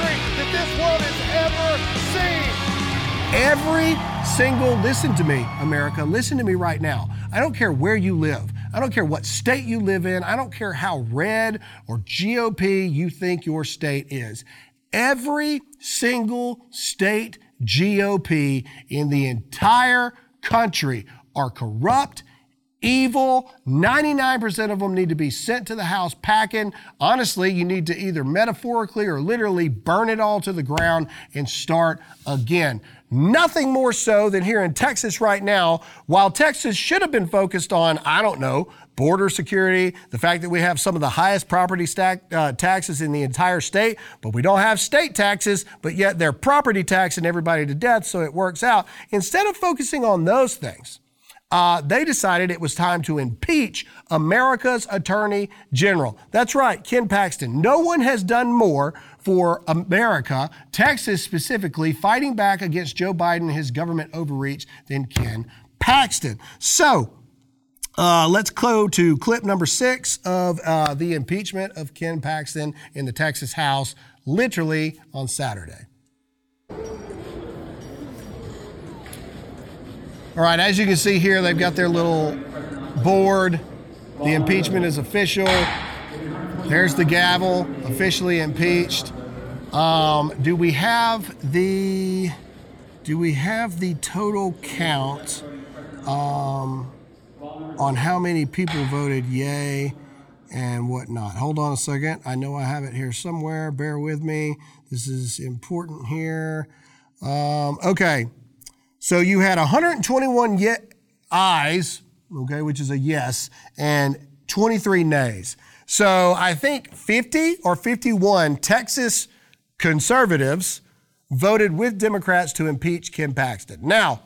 country that this world has ever seen. Every single, listen to me, America, listen to me right now. I don't care where you live. I don't care what state you live in. I don't care how red or GOP you think your state is. Every single state GOP in the entire country are corrupt, evil. 99% of them need to be sent to the house packing. Honestly, you need to either metaphorically or literally burn it all to the ground and start again. Nothing more so than here in Texas right now, while Texas should have been focused on, I don't know, border security, the fact that we have some of the highest property stack, uh, taxes in the entire state, but we don't have state taxes, but yet they're property taxing everybody to death, so it works out. Instead of focusing on those things, uh, they decided it was time to impeach America's Attorney General. That's right, Ken Paxton. No one has done more for America, Texas specifically, fighting back against Joe Biden and his government overreach than Ken Paxton. So, uh, let's go to clip number six of uh, the impeachment of Ken Paxton in the Texas House, literally on Saturday. All right, as you can see here, they've got their little board. The impeachment is official. There's the gavel, officially impeached. Um, do we have the do we have the total count um, on how many people voted yay and whatnot? Hold on a second. I know I have it here somewhere. Bear with me. This is important here. Um, okay, so you had 121 ye- ayes, okay, which is a yes, and 23 nays. So I think 50 or 51 Texas conservatives voted with Democrats to impeach Ken Paxton. Now,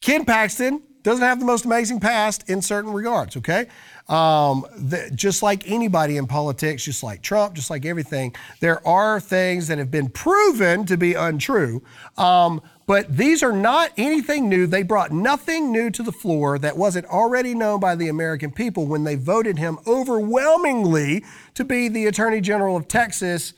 Ken Paxton doesn't have the most amazing past in certain regards, okay? Um, the, just like anybody in politics, just like Trump, just like everything, there are things that have been proven to be untrue. Um, but these are not anything new. They brought nothing new to the floor that wasn't already known by the American people when they voted him overwhelmingly to be the Attorney General of Texas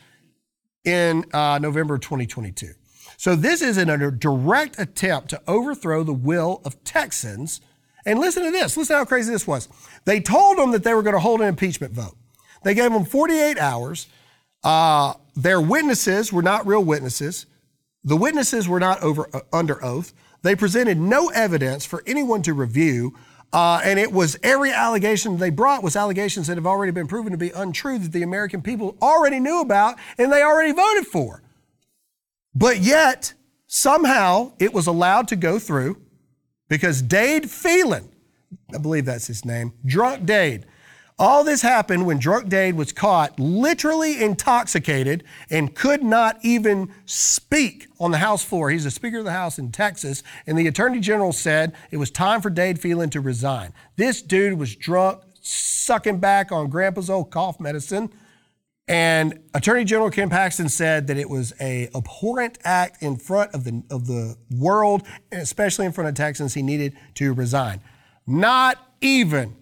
in uh, November 2022. So this is an, a direct attempt to overthrow the will of Texans. And listen to this. Listen how crazy this was. They told them that they were going to hold an impeachment vote. They gave them 48 hours. Uh, their witnesses were not real witnesses. The witnesses were not over, uh, under oath. They presented no evidence for anyone to review. Uh, and it was every allegation they brought was allegations that have already been proven to be untrue that the American people already knew about and they already voted for. But yet, somehow, it was allowed to go through because Dade Phelan, I believe that's his name, Drunk Dade, all this happened when Drunk Dade was caught literally intoxicated and could not even speak on the House floor. He's the Speaker of the House in Texas, and the Attorney General said it was time for Dade Phelan to resign. This dude was drunk, sucking back on Grandpa's old cough medicine. And Attorney General Ken Paxton said that it was a abhorrent act in front of the, of the world, especially in front of Texans. He needed to resign. Not even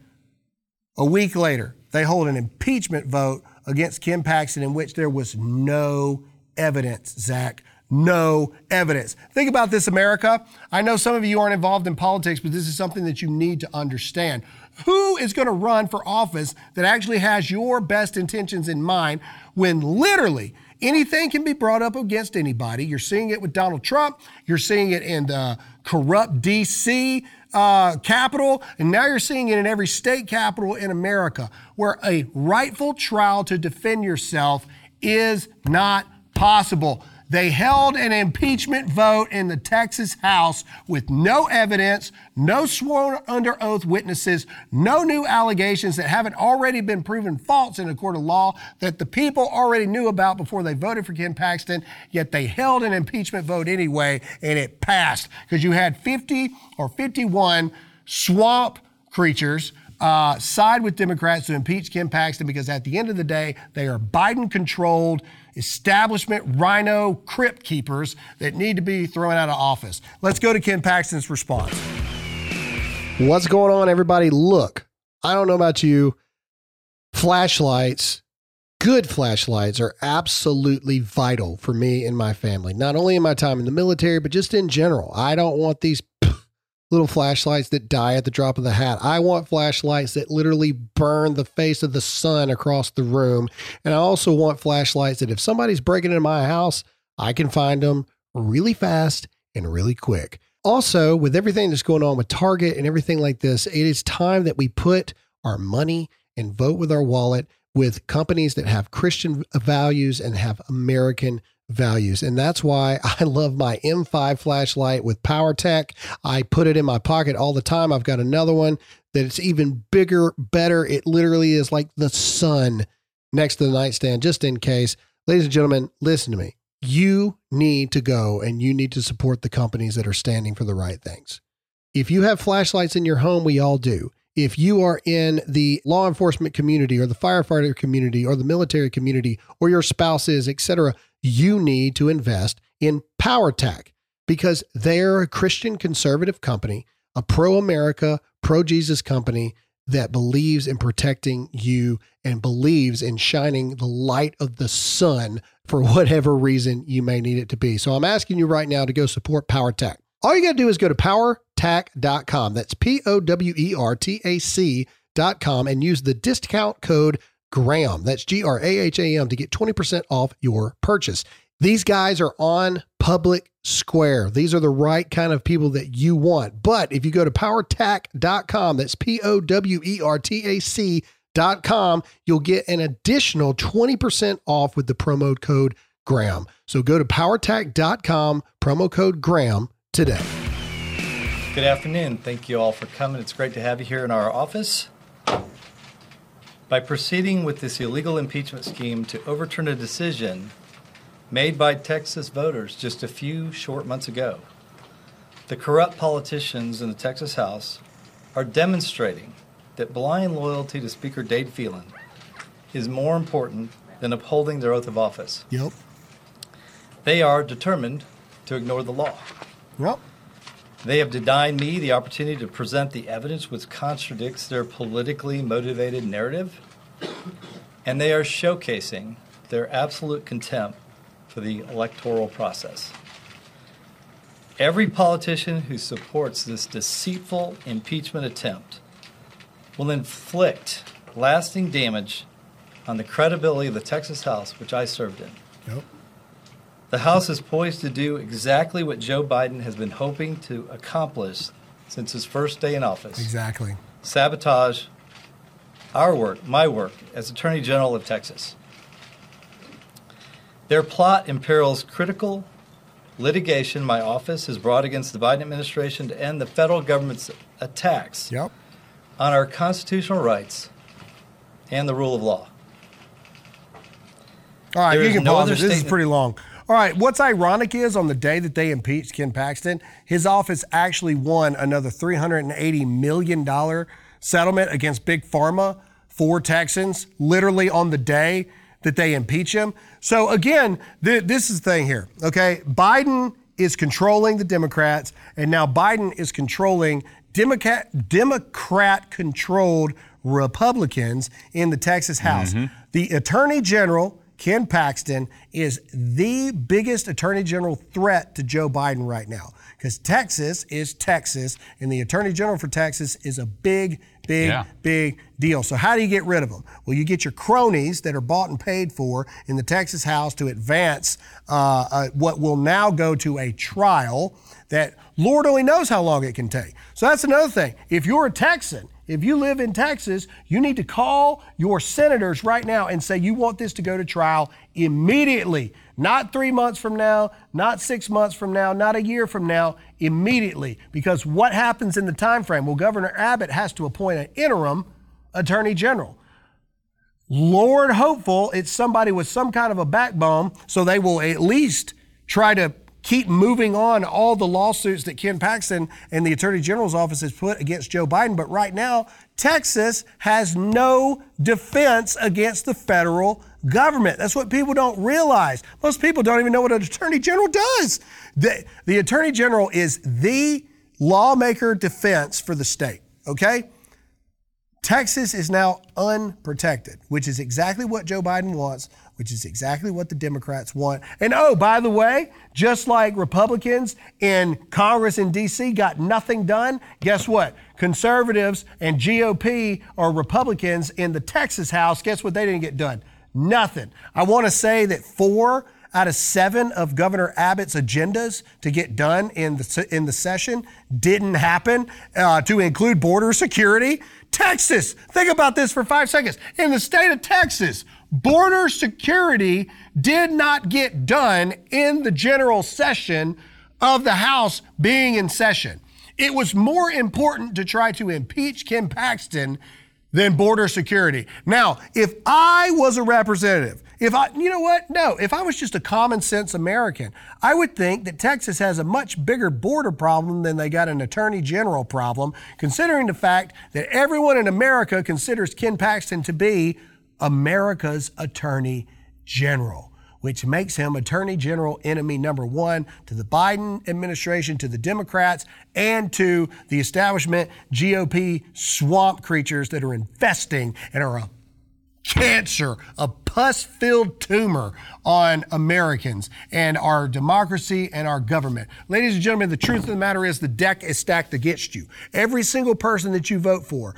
a week later, they hold an impeachment vote against Ken Paxton in which there was no evidence, Zach. No evidence. Think about this, America. I know some of you aren't involved in politics, but this is something that you need to understand. Who is going to run for office that actually has your best intentions in mind when literally anything can be brought up against anybody? You're seeing it with Donald Trump, you're seeing it in the corrupt DC uh, capital, and now you're seeing it in every state capital in America, where a rightful trial to defend yourself is not possible. They held an impeachment vote in the Texas House with no evidence, no sworn under oath witnesses, no new allegations that haven't already been proven false in a court of law that the people already knew about before they voted for Ken Paxton, yet they held an impeachment vote anyway and it passed. Because you had 50 or 51 swamp creatures uh, side with Democrats to impeach Ken Paxton because at the end of the day, they are Biden controlled establishment RINO crypt keepers that need to be thrown out of office. Let's go to Ken Paxton's response. What's going on, everybody? Look, I don't know about you. Flashlights, good flashlights, are absolutely vital for me and my family, not only in my time in the military, but just in general. I don't want these little flashlights that die at the drop of the hat. I want flashlights that literally burn the face of the sun across the room. And I also want flashlights that if somebody's breaking into my house, I can find them really fast and really quick. Also, with everything that's going on with Target and everything like this, it is time that we put our money and vote with our wallet with companies that have Christian values and have American values. And that's why I love my M5 flashlight with PowerTac. I put it in my pocket all the time. I've got another one that it's even bigger, better. It literally is like the sun next to the nightstand, just in case. Ladies and gentlemen, listen to me you need to go and you need to support the companies that are standing for the right things. If you have flashlights in your home, we all do. If you are in the law enforcement community or the firefighter community or the military community or your spouse is, etc., you need to invest in PowerTac because they're a Christian conservative company, a pro America, pro Jesus company that believes in protecting you and believes in shining the light of the sun for whatever reason you may need it to be. So I'm asking you right now to go support PowerTac. All you got to do is go to powertac.com. That's P O W E R T A C.com and use the discount code GRAHAM. That's G R A H A M to get 20% off your purchase. These guys are on public square. These are the right kind of people that you want. But if you go to powertac.com, that's P O W E R T A C.com, you'll get an additional 20% off with the promo code Graham. So go to powertac.com, promo code Graham today. Good afternoon. Thank you all for coming. It's great to have you here in our office. By proceeding with this illegal impeachment scheme to overturn a decision made by Texas voters just a few short months ago. The corrupt politicians in the Texas House are demonstrating that blind loyalty to Speaker Dade Phelan is more important than upholding their oath of office. Yep. They are determined to ignore the law. Yep. They have denied me the opportunity to present the evidence which contradicts their politically motivated narrative, and they are showcasing their absolute contempt for the electoral process. Every politician who supports this deceitful impeachment attempt will inflict lasting damage on the credibility of the Texas House, which I served in. Yep. The House is poised to do exactly what Joe Biden has been hoping to accomplish since his first day in office Exactly. sabotage our work, my work, as Attorney General of Texas. Their plot imperils critical litigation my office has brought against the Biden administration to end the federal government's attacks Yep. on our constitutional rights and the rule of law. All right, There you can no pause it. This is pretty long. All right, what's ironic is on the day that they impeached Ken Paxton, his office actually won another $380 million settlement against Big Pharma for Texans, literally on the day that they impeach him. So, again, th- this is the thing here, okay? Biden is controlling the Democrats, and now Biden is controlling Democrat Democrat controlled Republicans in the Texas House. Mm-hmm. The Attorney General Ken Paxton is the biggest attorney general threat to Joe Biden right now because Texas is Texas, and the attorney general for Texas is a big, big, Yeah. big deal. So, how do you get rid of them? Well, you get your cronies that are bought and paid for in the Texas House to advance uh, uh, what will now go to a trial that Lord only knows how long it can take. So, that's another thing. If you're a Texan, if you live in Texas, you need to call your senators right now and say you want this to go to trial immediately. Not three months from now, not six months from now, not a year from now, immediately. Because what happens in the time frame? Well, Governor Abbott has to appoint an interim attorney general. Lord hopeful it's somebody with some kind of a backbone, so they will at least try to keep moving on all the lawsuits that Ken Paxton and the Attorney General's office has put against Joe Biden. But right now, Texas has no defense against the federal government. That's what people don't realize. Most people don't even know what an Attorney General does. The, the Attorney General is the lawmaker defense for the state. okay? Texas is now unprotected, which is exactly what Joe Biden wants, which is exactly what the Democrats want. And oh, by the way, just like Republicans in Congress in D.C. got nothing done, guess what? Conservatives and GOP or Republicans in the Texas House, guess what they didn't get done? Nothing. I want to say that four out of seven of Governor Abbott's agendas to get done in the, in the session didn't happen, uh, to include border security. Texas, think about this for five seconds. In the state of Texas, border security did not get done in the general session of the House being in session. It was more important to try to impeach Ken Paxton than border security. Now, if I was a representative, if I, you know what? No, if I was just a common sense American, I would think that Texas has a much bigger border problem than they got an attorney general problem, considering the fact that everyone in America considers Ken Paxton to be America's attorney general which makes him Attorney General enemy number one to the Biden administration, to the Democrats, and to the establishment GOP swamp creatures that are investing and are cancer, a pus filled tumor on Americans and our democracy and our government. Ladies and gentlemen, the truth of the matter is the deck is stacked against you. Every single person that you vote for,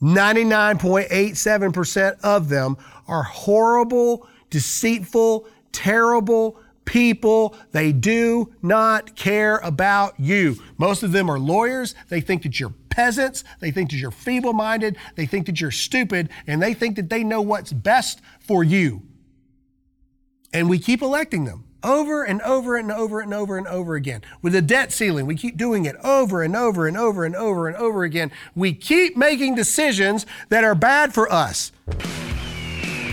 99.87% of them are horrible, deceitful, terrible people. They do not care about you. Most of them are lawyers. They think that you're peasants. They think that you're feeble minded. They think that you're stupid. And they think that they know what's best for you. And we keep electing them over and over and over and over and over again. With the debt ceiling, we keep doing it over and over and over and over and over again. We keep making decisions that are bad for us.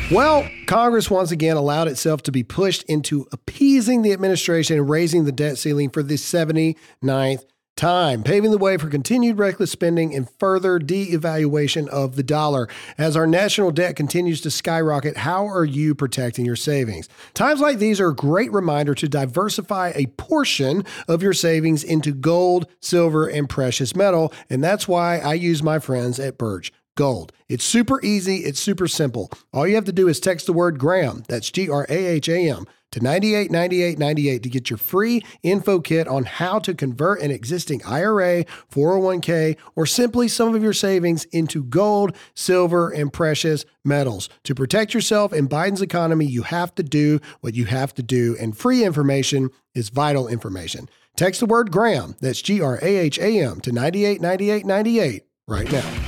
Well, Congress once again allowed itself to be pushed into appeasing the administration and raising the debt ceiling for the 79th time, paving the way for continued reckless spending and further de-evaluation of the dollar. As our national debt continues to skyrocket, how are you protecting your savings? Times like these are a great reminder to diversify a portion of your savings into gold, silver, and precious metal, and that's why I use my friends at Birch gold. It's super easy, it's super simple. All you have to do is text the word Graham, that's G R A H A M, to 989898 to get your free info kit on how to convert an existing IRA, 401k, or simply some of your savings into gold, silver, and precious metals. To protect yourself in Biden's economy, you have to do what you have to do, and free information is vital information. Text the word Graham, that's G R A H A M, to 989898 right now.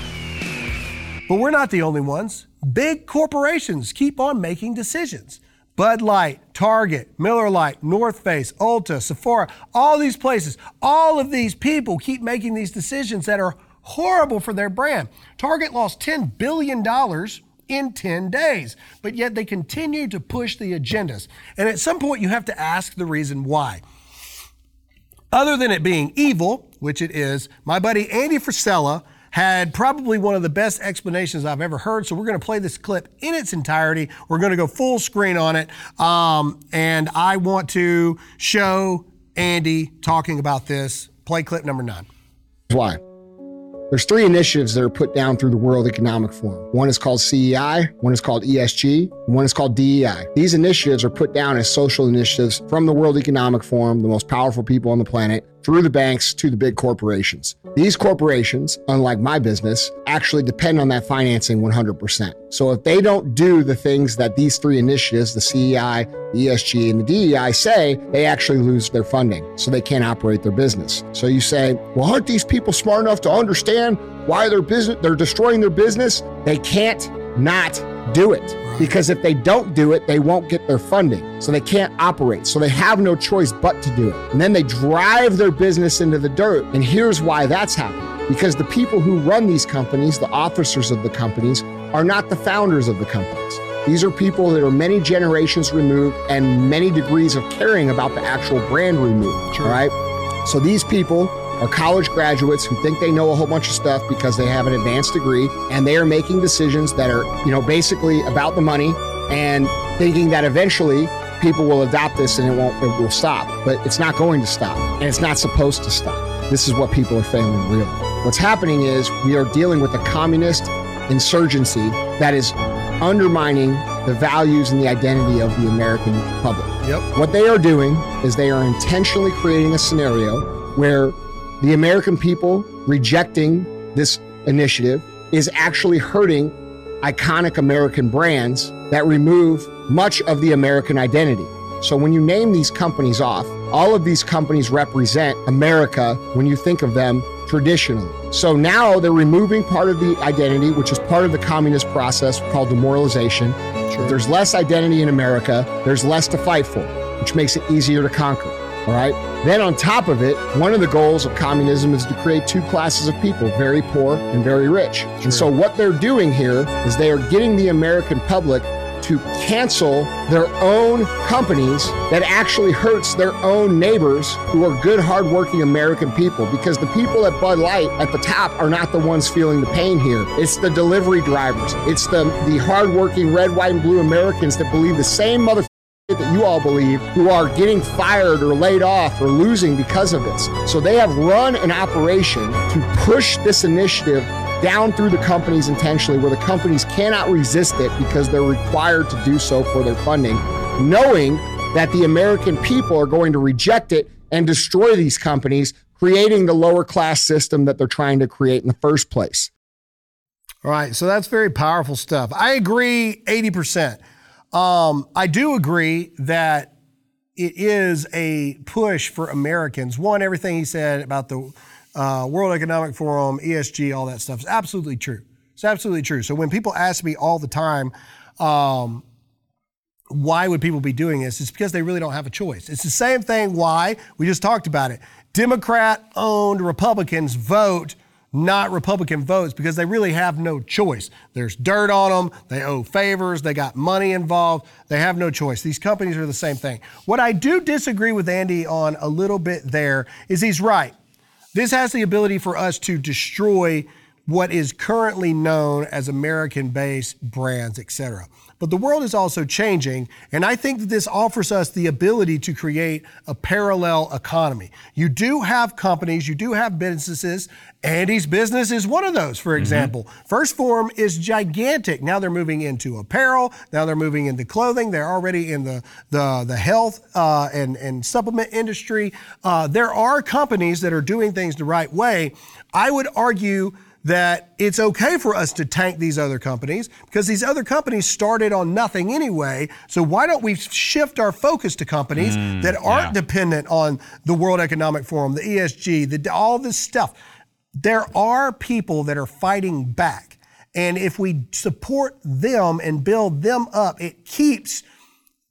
But we're not the only ones. Big corporations keep on making decisions. Bud Light, Target, Miller Lite, North Face, Ulta, Sephora, all these places, all of these people keep making these decisions that are horrible for their brand. Target lost $10 billion in 10 days, but yet they continue to push the agendas. And at some point, you have to ask the reason why. Other than it being evil, which it is, my buddy Andy Frisella had probably one of the best explanations I've ever heard. So we're going to play this clip in its entirety. We're going to go full screen on it. Um, and I want to show Andy talking about this. Play clip number nine. Why? There's three initiatives that are put down through the World Economic Forum. One is called CEI, one is called ESG, one is called DEI. These initiatives are put down as social initiatives from the World Economic Forum, the most powerful people on the planet, through the banks to the big corporations. These corporations, unlike my business, actually depend on that financing 100%. So if they don't do the things that these three initiatives, the CEI, the ESG, and the DEI say, they actually lose their funding. So they can't operate their business. So you say, well, aren't these people smart enough to understand why their business they're destroying their business? They can't not do it because if they don't do it, they won't get their funding. So they can't operate. So they have no choice but to do it. And then they drive their business into the dirt. And here's why that's happening because the people who run these companies, the officers of the companies, are not the founders of the companies. These are people that are many generations removed and many degrees of caring about the actual brand removed. Sure. All right. So these people are college graduates who think they know a whole bunch of stuff because they have an advanced degree and they are making decisions that are, you know, basically about the money and thinking that eventually people will adopt this and it won't it will stop. But it's not going to stop and it's not supposed to stop. This is what people are failing to realize. What's happening is we are dealing with a communist insurgency that is undermining the values and the identity of the American public. Yep. What they are doing is they are intentionally creating a scenario where the American people rejecting this initiative is actually hurting iconic American brands that remove much of the American identity. So when you name these companies off, all of these companies represent America when you think of them traditionally. So now they're removing part of the identity, which is part of the communist process called demoralization. If there's less identity in America, there's less to fight for, which makes it easier to conquer. All right. Then on top of it, one of the goals of communism is to create two classes of people, very poor and very rich. And so what they're doing here is they are getting the American public to cancel their own companies that actually hurts their own neighbors who are good, hardworking American people. Because the people at Bud Light at the top are not the ones feeling the pain here. It's the delivery drivers. It's the the hardworking red, white, and blue Americans that believe the same mother that you all believe who are getting fired or laid off or losing because of this. So they have run an operation to push this initiative down through the companies intentionally where the companies cannot resist it because they're required to do so for their funding, knowing that the American people are going to reject it and destroy these companies, creating the lower class system that they're trying to create in the first place. All right, so that's very powerful stuff. I agree 80%. Um, I do agree that it is a push for Americans. One, everything he said about the uh, World Economic Forum, ESG, all that stuff is absolutely true. It's absolutely true. So when people ask me all the time, um, why would people be doing this? It's because they really don't have a choice. It's the same thing why we just talked about it. Democrat owned Republicans vote not Republican votes because they really have no choice. There's dirt on them, they owe favors, they got money involved, they have no choice. These companies are the same thing. What I do disagree with Andy on a little bit there is he's right. This has the ability for us to destroy what is currently known as American based brands, etc. But the world is also changing, and I think that this offers us the ability to create a parallel economy. You do have companies, you do have businesses. Andy's business is one of those, for example. Mm-hmm. 1st Phorm is gigantic. Now they're moving into apparel, now they're moving into clothing, they're already in the, the, the health uh, and, and supplement industry. Uh, there are companies that are doing things the right way. I would argue that it's okay for us to tank these other companies because these other companies started on nothing anyway. So why don't we shift our focus to companies mm, that aren't yeah. dependent on the World Economic Forum, the ESG, the, all this stuff? There are people that are fighting back. And if we support them and build them up, it keeps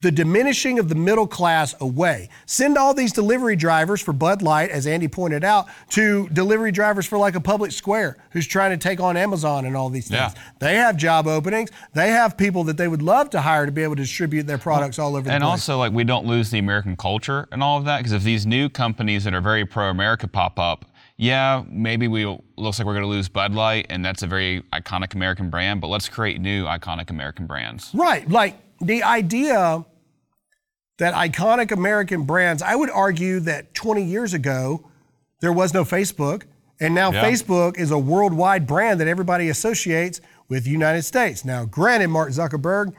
the diminishing of the middle class away. Send all these delivery drivers for Bud Light, as Andy pointed out, to delivery drivers for like a public square who's trying to take on Amazon and all these things. Yeah. They have job openings. They have people that they would love to hire to be able to distribute their products all over the and place. also, like, we don't lose the American culture and all of that because if these new companies that are very pro America pop up, yeah, maybe we looks like we're going to lose Bud Light, and that's a very iconic American brand. But let's create new iconic American brands. Right, like the idea that iconic American brands, I would argue that 20 years ago, there was no Facebook. And now yeah. Facebook is a worldwide brand that everybody associates with the United States. Now, granted, Mark Zuckerberg,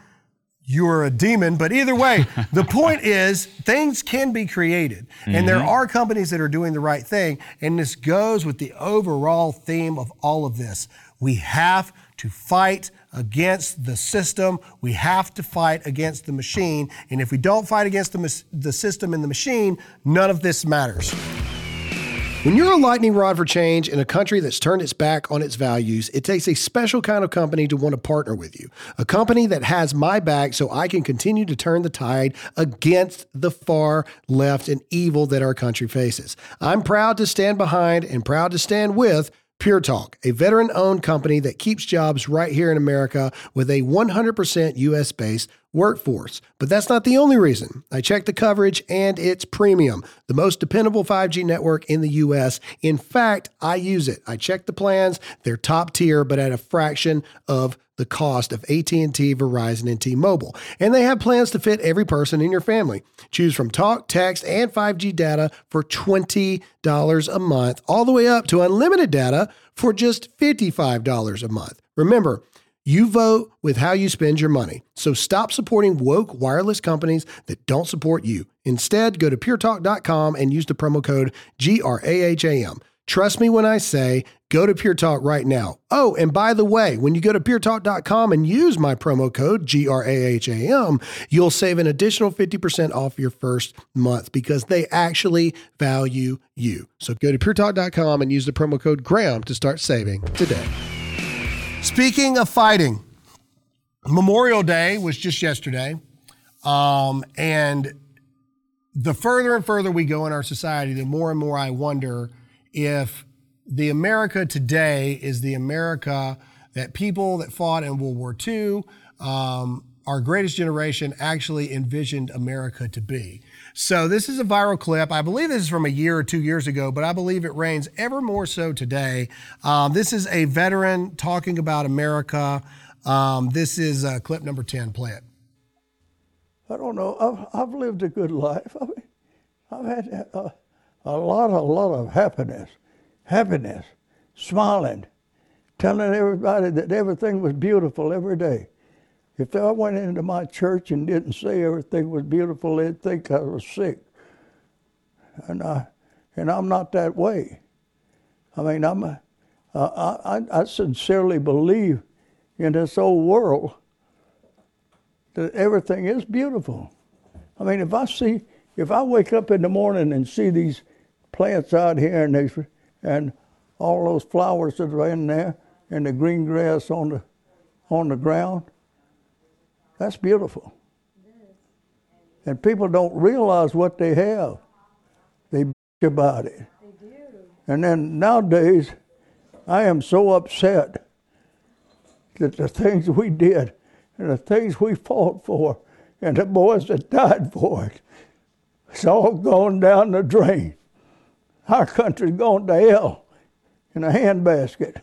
you are a demon, but either way, the point is things can be created. Mm-hmm. And there mm-hmm. are companies that are doing the right thing. And this goes with the overall theme of all of this. We have to fight against the system. We have to fight against the machine. And if we don't fight against the, the system and the machine, none of this matters. When you're a lightning rod for change in a country that's turned its back on its values, it takes a special kind of company to want to partner with you. A company that has my back so I can continue to turn the tide against the far left and evil that our country faces. I'm proud to stand behind and proud to stand with Pure Talk, a veteran owned company that keeps jobs right here in America with a 100% US based workforce. But that's not the only reason. I checked the coverage and it's premium, the most dependable 5G network in the US. In fact, I use it. I checked the plans, they're top tier but at a fraction of the cost of AT&T, Verizon, and T-Mobile. And they have plans to fit every person in your family. Choose from talk, text, and 5G data for $20 a month, all the way up to unlimited data for just $55 a month. Remember, you vote with how you spend your money. So stop supporting woke wireless companies that don't support you. Instead, go to puretalk.com and use the promo code GRAHAM. Trust me when I say go to Pure Talk right now. Oh, and by the way, when you go to puretalk.com and use my promo code GRAHAM, you'll save an additional 50% off your first month because they actually value you. So go to puretalk.com and use the promo code GRAHAM to start saving today. Speaking of fighting, Memorial Day was just yesterday. Um, and the further and further we go in our society, the more and more I wonder if the America today is the America that people that fought in World War II, um, our greatest generation, actually envisioned America to be. So, this is a viral clip. I believe this is from a year or two years ago, but I believe it reigns ever more so today. Um, this is a veteran talking about America. Um, this is uh, clip number 10. Play it. I don't know. I've, I've lived a good life. I mean, I've had a, a lot, a lot of happiness, happiness, smiling, telling everybody that everything was beautiful every day. If I went into my church and didn't say everything was beautiful, they'd think I was sick. And I, and I'm not that way. I mean, I'm, a, I, I sincerely believe in this old world that everything is beautiful. I mean, if I see, if I wake up in the morning and see these plants out here and these, and all those flowers that are in there, and the green grass on the on the ground, that's beautiful. And people don't realize what they have. They bitch about it. And then nowadays, I am so upset that the things we did and the things we fought for and the boys that died for it, it's all gone down the drain. Our country's gone to hell in a handbasket.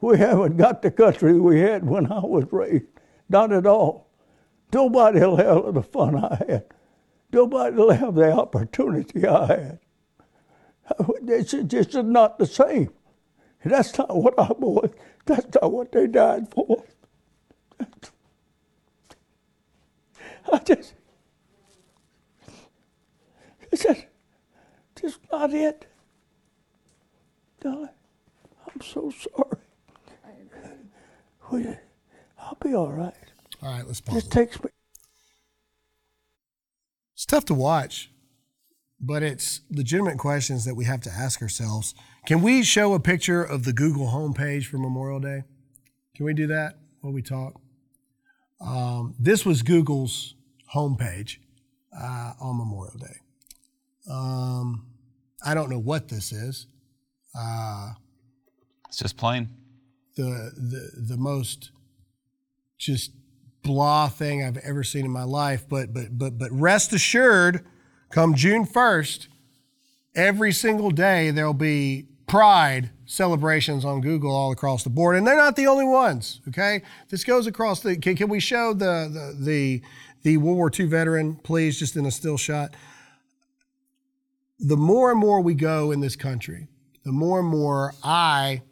We haven't got the country we had when I was raised. Not at all. Nobody will have the fun I had. Nobody will have the opportunity I had. It's just not the same. That's not what our boys, that's not what they died for. I just, it's just, just not it. Darling, I'm so sorry. We, I'll be all right. All right, let's pause. Just takes me. It's tough to watch, but it's legitimate questions that we have to ask ourselves. Can we show a picture of the Google homepage for Memorial Day? Can we do that while we talk? Um, this was Google's homepage uh, on Memorial Day. Um, I don't know what this is. Uh, It's just plain. the the the most just blah thing I've ever seen in my life. But but but but rest assured, come June first, every single day there'll be pride celebrations on Google all across the board, and they're not the only ones. Okay, this goes across the. Can, can we show the the the the World War II veteran, please, just in a still shot? The more and more we go in this country, the more and more I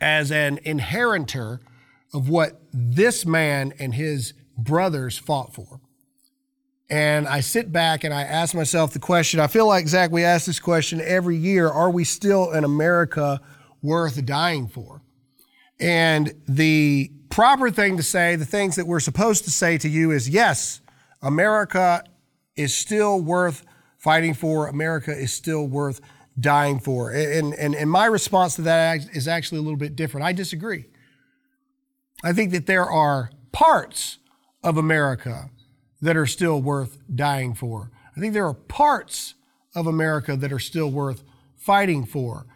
as an inheritor of what this man and his brothers fought for. And I sit back and I ask myself the question I feel like, Zach, we ask this question every year Are we still an America worth dying for? And the proper thing to say, the things that we're supposed to say to you is yes, America is still worth fighting for. America is still worth dying for. And, and, and my response to that is actually a little bit different. I disagree. I think that there are parts of America that are still worth dying for. I think there are parts of America that are still worth fighting for.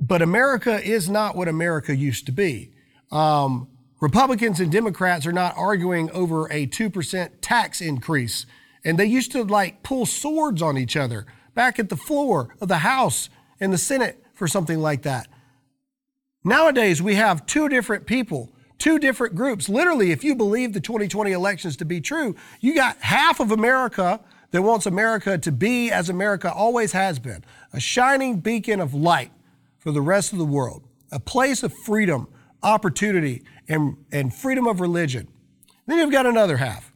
But America is not what America used to be. Um, Republicans and Democrats are not arguing over a 2% tax increase. And they used to like pull swords on each other back at the floor of the House and the Senate for something like that. Nowadays, we have two different people, two different groups. Literally, if you believe the 2020 elections to be true, you got half of America that wants America to be as America always has been a shining beacon of light for the rest of the world, a place of freedom, opportunity, and, and freedom of religion. Then you've got another half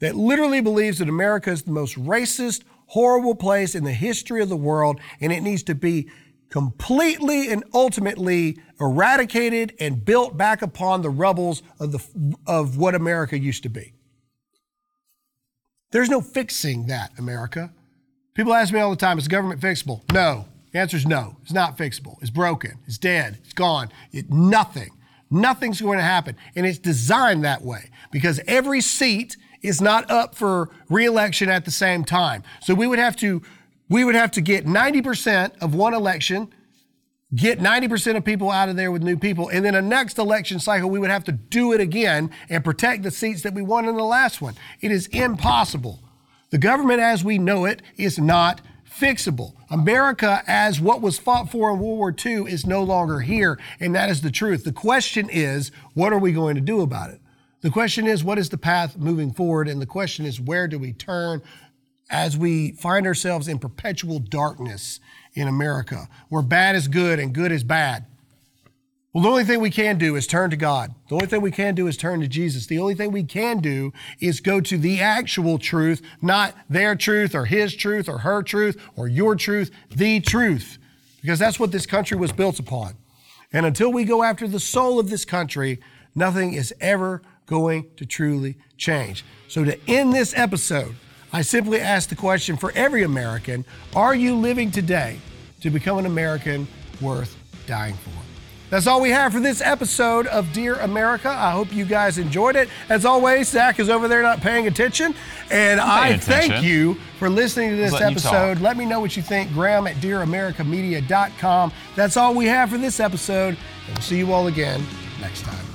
that literally believes that America is the most racist, horrible place in the history of the world, and it needs to be completely and ultimately eradicated and built back upon the rubbles of, the, of what America used to be. There's no fixing that, America. People ask me all the time, is the government fixable? No. The answer is no. It's not fixable. It's broken. It's dead. It's gone. It, nothing. Nothing's going to happen. And it's designed that way because every seat is not up for reelection at the same time. So we would have to we would have to get 90% of one election, get 90% of people out of there with new people, and then a next election cycle we would have to do it again and protect the seats that we won in the last one. It is impossible. The government as we know it is not fixable. America, as what was fought for in World War II, is no longer here, and that is the truth. The question is, what are we going to do about it? The question is, what is the path moving forward? And the question is, where do we turn as we find ourselves in perpetual darkness in America, where bad is good and good is bad? Well, the only thing we can do is turn to God. The only thing we can do is turn to Jesus. The only thing we can do is go to the actual truth, not their truth or his truth or her truth or your truth, the truth, because that's what this country was built upon. And until we go after the soul of this country, nothing is ever going to truly change. So, to end this episode, I simply ask the question for every American Are you living today to become an American worth dying for? That's all we have for this episode of Dear America. I hope you guys enjoyed it. As always, Zach is over there not paying attention. And I attention. thank you for listening to this episode. Let me know what you think. Graham at DearAmericaMedia.com. That's all we have for this episode. And we'll see you all again next time.